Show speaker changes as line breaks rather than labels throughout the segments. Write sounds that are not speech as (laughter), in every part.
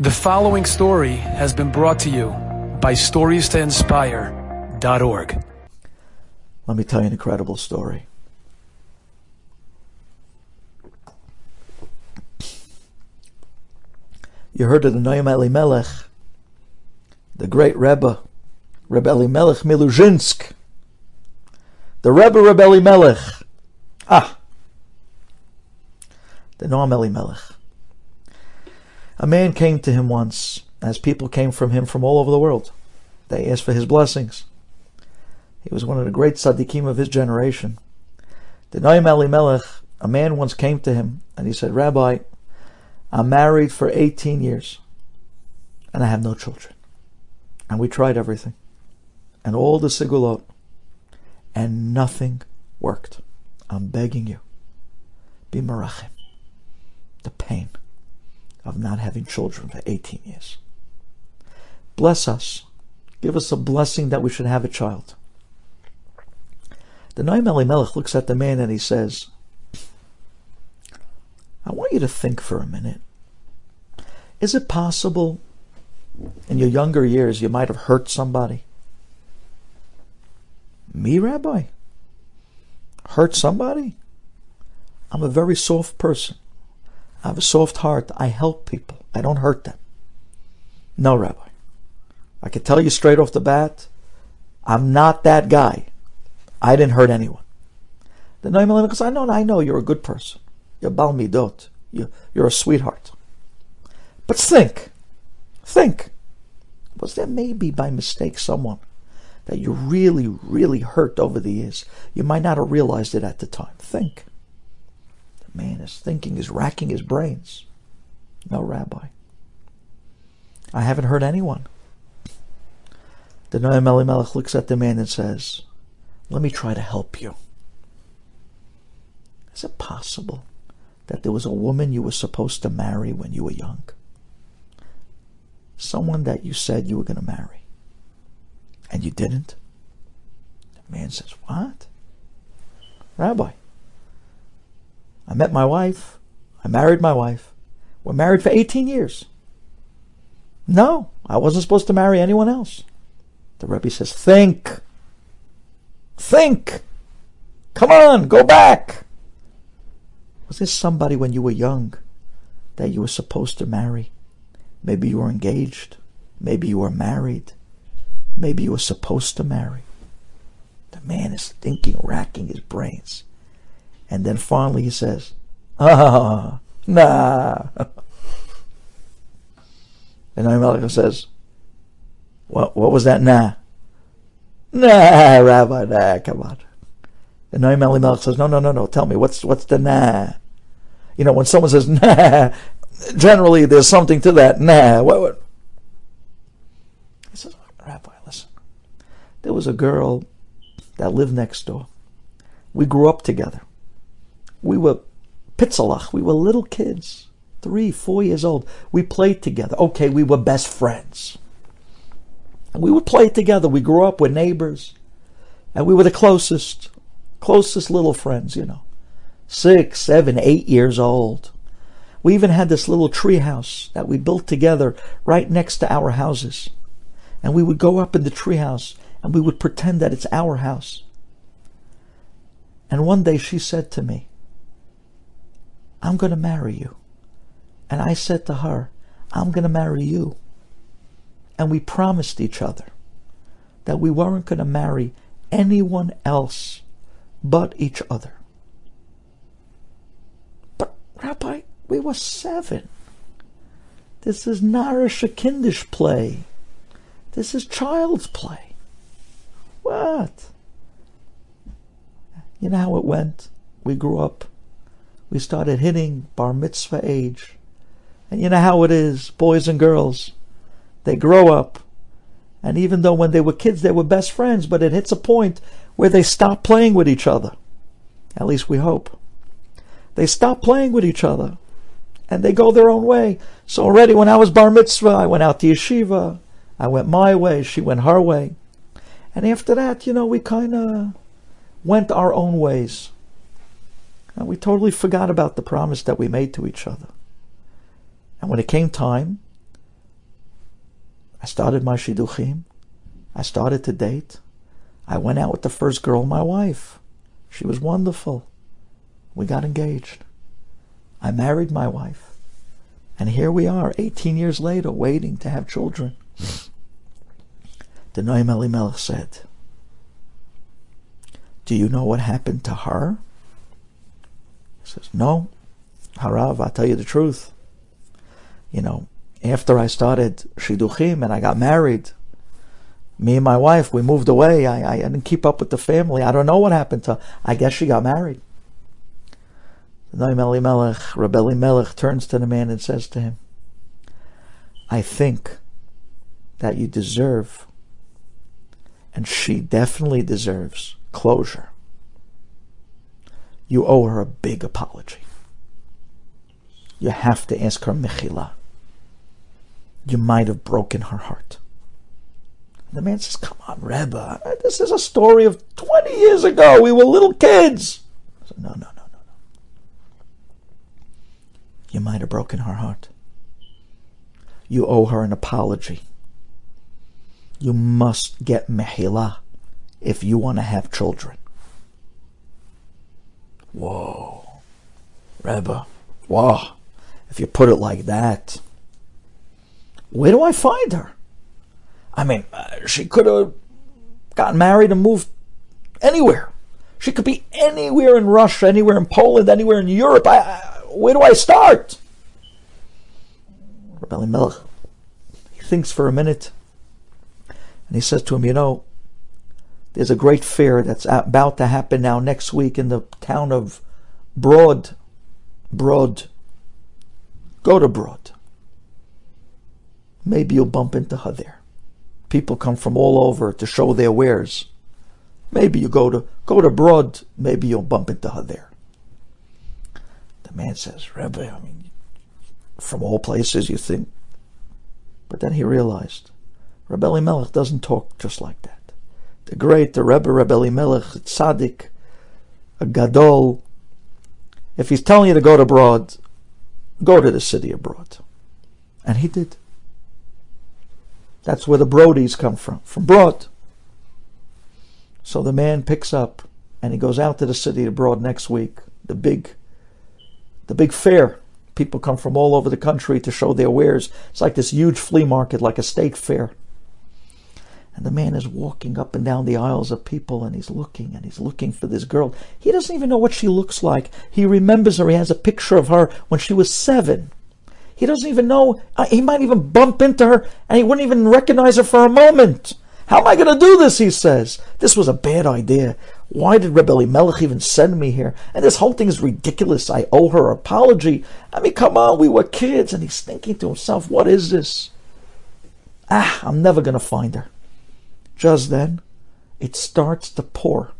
The following story has been brought to you by StoriesToInspire.org.
Let me tell you an incredible story. You heard of the Noam Elimelech, the great Rebbe, Rebbe Elimelech Miluzhinsk, the Rebbe Rebbe Elimelech. Ah, the Noam Elimelech. A man came to him once, as people came from him from all over the world. They asked for his blessings. He was one of the great tzaddikim of his generation. The Noam Elimelech, a man once came to him and he said, Rabbi, I'm married for 18 years and I have no children. And we tried everything and all the segulot and nothing worked. I'm begging you, be merachim. The pain of not having children for 18 years. Bless us. Give us a blessing that we should have a child. The Noam Elimelech looks at the man and he says, I want you to think for a minute. Is it possible in your younger years you might have hurt somebody? Me, Rabbi? Hurt somebody? I'm a very soft person. I have a soft heart. I help people. I don't hurt them. No, Rabbi. I can tell you straight off the bat, I'm not that guy. I didn't hurt anyone. The Noam says, I know, I know you're a good person. You're Baal Midot. You, you're a sweetheart. But think, think, was there maybe by mistake someone that you really, really hurt over the years? You might not have realized it at the time. Think. Man is thinking, is racking his brains. No, Rabbi. I haven't heard anyone. The Noam Elimelech looks at the man and says, let me try to help you. Is it possible that there was a woman you were supposed to marry when you were young? Someone that you said you were going to marry. And you didn't? The man says, What? Rabbi, I met my wife. I married my wife. We're married for 18 years. No, I wasn't supposed to marry anyone else. The Rebbe says, Think. Think. Come on, go back. Was there somebody when you were young that you were supposed to marry? Maybe you were engaged. Maybe you were married. Maybe you were supposed to marry. The man is thinking, racking his brains. And then finally he says, Ah, nah. And Elimelech says, what, what was that nah? Nah, Rabbi, nah, come on. And Noam Elimelech says, no, no, no, no, tell me, what's, what's the nah? You know, when someone says nah, generally there's something to that nah. What, what? He says, Rabbi, listen, there was a girl that lived next door. We grew up together. We were pitzalach, we were little kids, three, four years old. We played together. Okay, we were best friends. And we would play together. We grew up with neighbors. And we were the closest, closest little friends, you know. Six, seven, eight years old. We even had this little tree house that we built together right next to our houses. And we would go up in the tree house and we would pretend that it's our house. And one day she said to me, I'm going to marry you. And I said to her, I'm going to marry you. And we promised each other that we weren't going to marry anyone else but each other. But, Rabbi, we were seven. This is Narish Kindish play. This is child's play. What? You know how it went? We grew up. We started hitting bar mitzvah age. And you know how it is, boys and girls. They grow up. And even though when they were kids they were best friends, but it hits a point where they stop playing with each other. At least we hope. They stop playing with each other. And they go their own way. So already when I was bar mitzvah, I went out to yeshiva. I went my way. She went her way. And after that, you know, we kind of went our own ways. And we totally forgot about the promise that we made to each other. And when it came time I started my shidduchim. I started to date. I went out with the first girl, my wife. She was wonderful. We got engaged. I married my wife. And here we are, 18 years later, waiting to have children. The Noam Elimelech said, Do you know what happened to her? Says, No. Harav, I'll tell you the truth. You know, after I started Shidduchim and I got married, me and my wife, we moved away. I, I didn't keep up with the family. I don't know what happened to. I guess she got married. Noam Elimelech, Rabbi Elimelech turns to the man and says to him, I think that you deserve, and she definitely deserves, closure. You owe her a big apology. You have to ask her mechila. You might have broken her heart. The man says, Come on, Rebbe, this is a story of 20 years ago. We were little kids. I said, No, no, no. You might have broken her heart. You owe her an apology. You must get mehila if you want to have children. Whoa. Rebbe. Whoa. If you put it like that, where do I find her? I mean, uh, she could have gotten married and moved anywhere. She could be anywhere in Russia, anywhere in Poland, anywhere in Europe. I, I where do I start? Rabbi Melech, he thinks for a minute, and he says to him, you know, there's a great fair that's about to happen now next week in the town of Brod. Brod. Go to Brod. Maybe you'll bump into her there. People come from all over to show their wares. Maybe you go to go to Brod. Maybe you'll bump into her there. The man says, Rebbe, I mean, from all places you think. But then he realized, Rebbe Elimelech doesn't talk just like that. The great, the Rebbe, Rebbe Elimelech, tzaddik, a gadol, if he's telling you to go to abroad, go to the city abroad. And he did. That's where the Brodies come from, from Brod. So the man picks up and he goes out to the city abroad next week, the big the big fair. People come from all over the country to show their wares. It's like this huge flea market, like a state fair. And the man is walking up and down the aisles of people and he's looking and he's looking for this girl. He doesn't even know what she looks like. He remembers her. He has a picture of her when she was seven. He doesn't even know. Uh, he might even bump into her and he wouldn't even recognize her for a moment. How am I going to do this? He says. This was a bad idea. Why did Rebbe Melech even send me here? And this whole thing is ridiculous. I owe her an apology. I mean, come on, we were kids. And he's thinking to himself, what is this? Ah, I'm never going to find her. Just then, it starts to pour.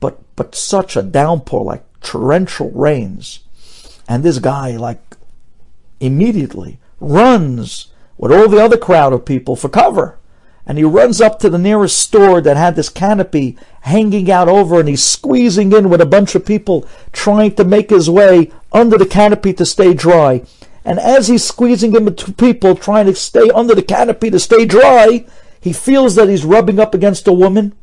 But, but such a downpour, like torrential rains. And this guy, like, immediately runs with all the other crowd of people for cover and he runs up to the nearest store that had this canopy hanging out over and he's squeezing in with a bunch of people trying to make his way under the canopy to stay dry. And as he's squeezing in between people trying to stay under the canopy to stay dry, he feels that he's rubbing up against a woman.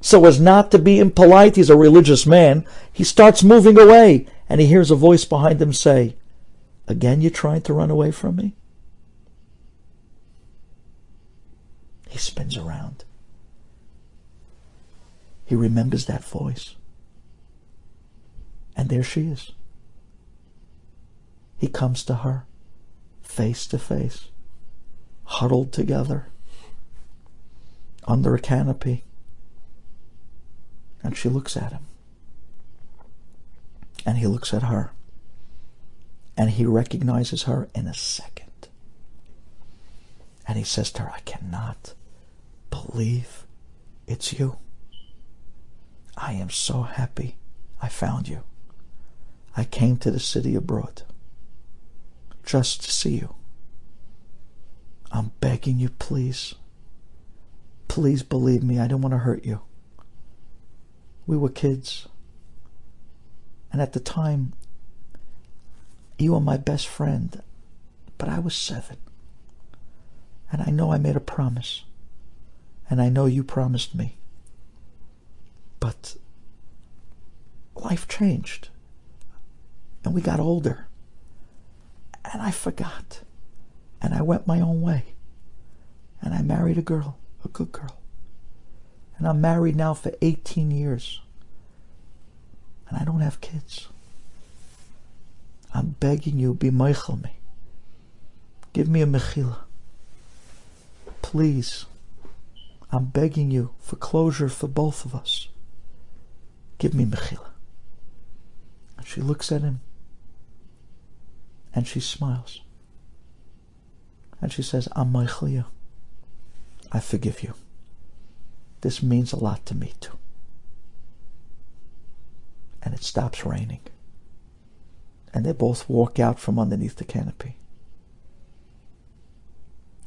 So as not to be impolite, he's a religious man. He starts moving away and he hears a voice behind him say, Again, you're trying to run away from me? He spins around. He remembers that voice. And there she is. He comes to her, face to face, huddled together, under a canopy. And she looks at him. And he looks at her. And he recognizes her in a second. And he says to her, I cannot believe it's you. I am so happy I found you. I came to the city abroad just to see you. I'm begging you, please. Please believe me, I don't want to hurt you. We were kids. And at the time, you were my best friend, but I was seven. And I know I made a promise. And I know you promised me. But life changed. And we got older. And I forgot. And I went my own way. And I married a girl, a good girl. And I'm married now for 18 years. And I don't have kids. I'm begging you, be meichel me. Give me a mechila. Please. I'm begging you for closure for both of us. Give me mechila. And she looks at him and she smiles. And she says, I'm meichel you. I forgive you. This means a lot to me too. And it stops raining. And they both walk out from underneath the canopy.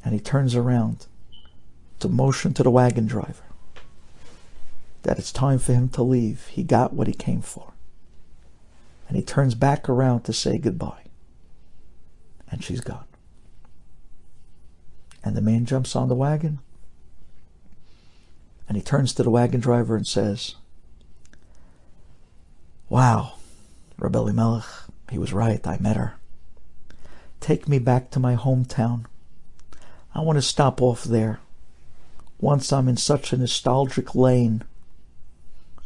And he turns around to motion to the wagon driver that it's time for him to leave. He got what he came for. And he turns back around to say goodbye. And she's gone. And the man jumps on the wagon and he turns to the wagon driver and says, Wow, Reb Elimelech, he was right, I met her. Take me back to my hometown. I want to stop off there. Once I'm in such a nostalgic lane,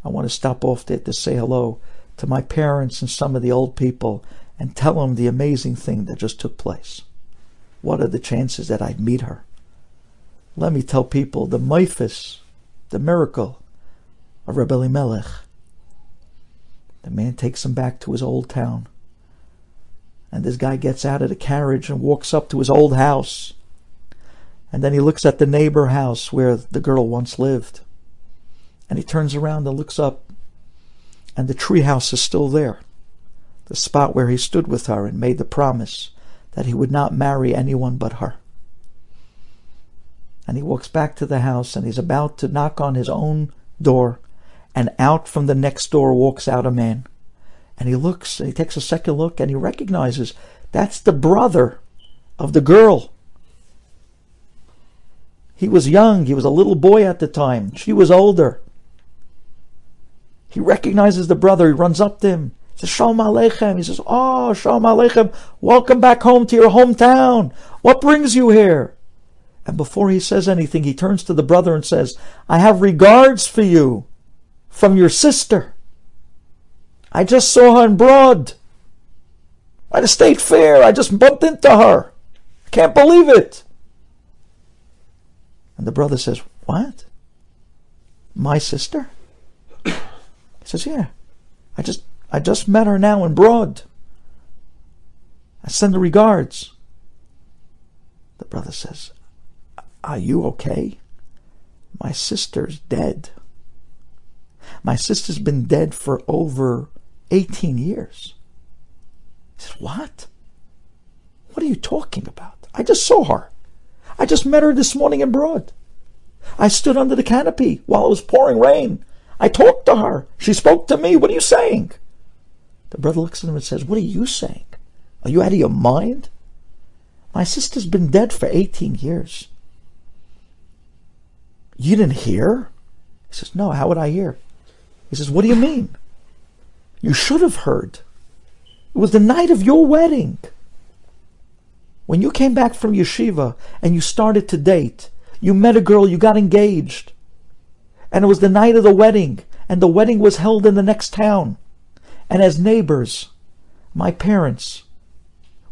I want to stop off there to say hello to my parents and some of the old people and tell them the amazing thing that just took place. What are the chances that I'd meet her? Let me tell people the Mephis the miracle of Rebbe Elimelech. The man takes him back to his old town. And this guy gets out of the carriage and walks up to his old house. And then he looks at the neighbor house where the girl once lived. And he turns around and looks up. And the tree house is still there. The spot where he stood with her and made the promise that he would not marry anyone but her. And he walks back to the house and he's about to knock on his own door. And out from the next door walks out a man. And he looks, and he takes a second look and he recognizes that's the brother of the girl. He was young, he was a little boy at the time. She was older. He recognizes the brother, he runs up to him. He says, Shalom Aleichem. He says, Oh, Shalom Aleichem. Welcome back home to your hometown. What brings you here? And before he says anything, he turns to the brother and says, I have regards for you from your sister. I just saw her in Brod. At a state fair. I just bumped into her. I can't believe it. And the brother says, What? My sister? (coughs) He says, Yeah. I just I just met her now in Brod. I send her regards. The brother says, are you okay? My sister's dead. My sister's been dead for over 18 years. He said, What? What are you talking about? I just saw her. I just met her this morning in Brod. I stood under the canopy while it was pouring rain. I talked to her. She spoke to me. What are you saying? The brother looks at him and says, What are you saying? Are you out of your mind? My sister's been dead for 18 years. You didn't hear? He says, No, how would I hear? He says, What do you mean? You should have heard. It was the night of your wedding. When you came back from yeshiva and you started to date, you met a girl, you got engaged. And it was the night of the wedding, and the wedding was held in the next town. And as neighbors, my parents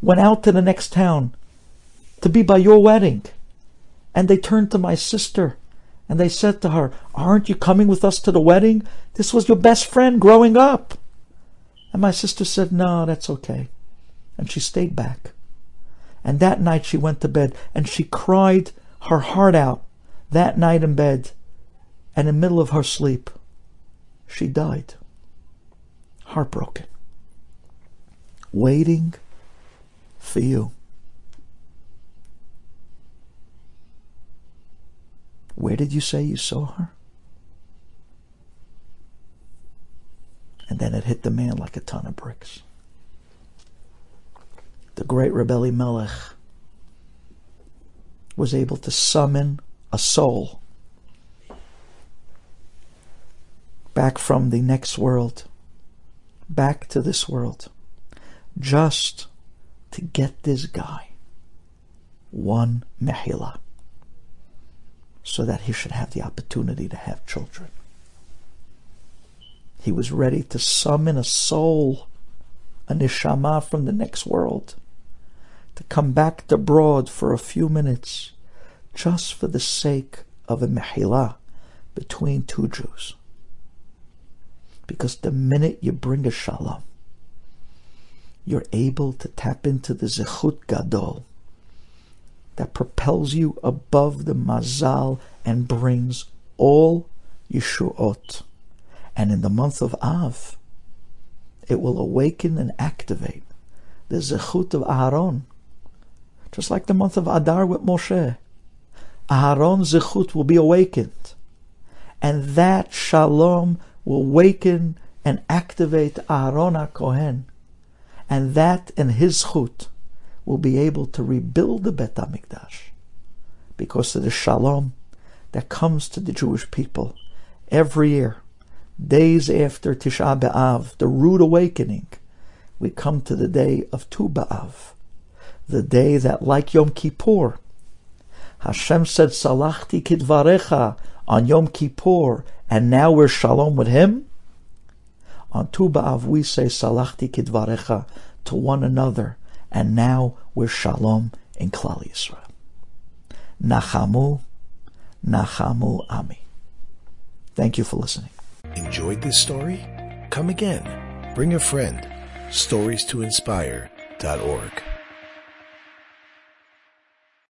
went out to the next town to be by your wedding. And they turned to my sister and they said to her, Aren't you coming with us to the wedding? This was your best friend growing up. And my sister said, No, that's okay. And she stayed back. And that night she went to bed and she cried her heart out that night in bed. And in the middle of her sleep, she died. Heartbroken. Waiting for you. Where did you say you saw her? And then it hit the man like a ton of bricks. The great Rebbe Melech was able to summon a soul back from the next world, back to this world, just to get this guy one mehila so that he should have the opportunity to have children. He was ready to summon a soul, a neshama from the next world, to come back to Brod for a few minutes, just for the sake of a mehila between two Jews. Because the minute you bring a shalom, you're able to tap into the zechut gadol that propels you above the mazal and brings all Yeshuot. And in the month of Av, it will awaken and activate the zechut of Aaron, just like the month of Adar with Moshe. Aaron's zechut will be awakened, and that shalom will awaken and activate Aaron HaKohen, and that and his zechut will be able to rebuild the Bet HaMikdash because of the shalom that comes to the Jewish people every year, days after Tisha B'Av, the rude awakening, we come to the day of Tu B'Av, the day that, like Yom Kippur, Hashem said, Salachti kidvarecha on Yom Kippur, and now we're shalom with Him. On Tu B'Av, we say Salachti kidvarecha to one another and now we're shalom in Klal Yisrael. Nachamu, Nachamu Ami. Thank you for listening.
Enjoyed this story? Come again. Bring a friend. Stories to inspire.org.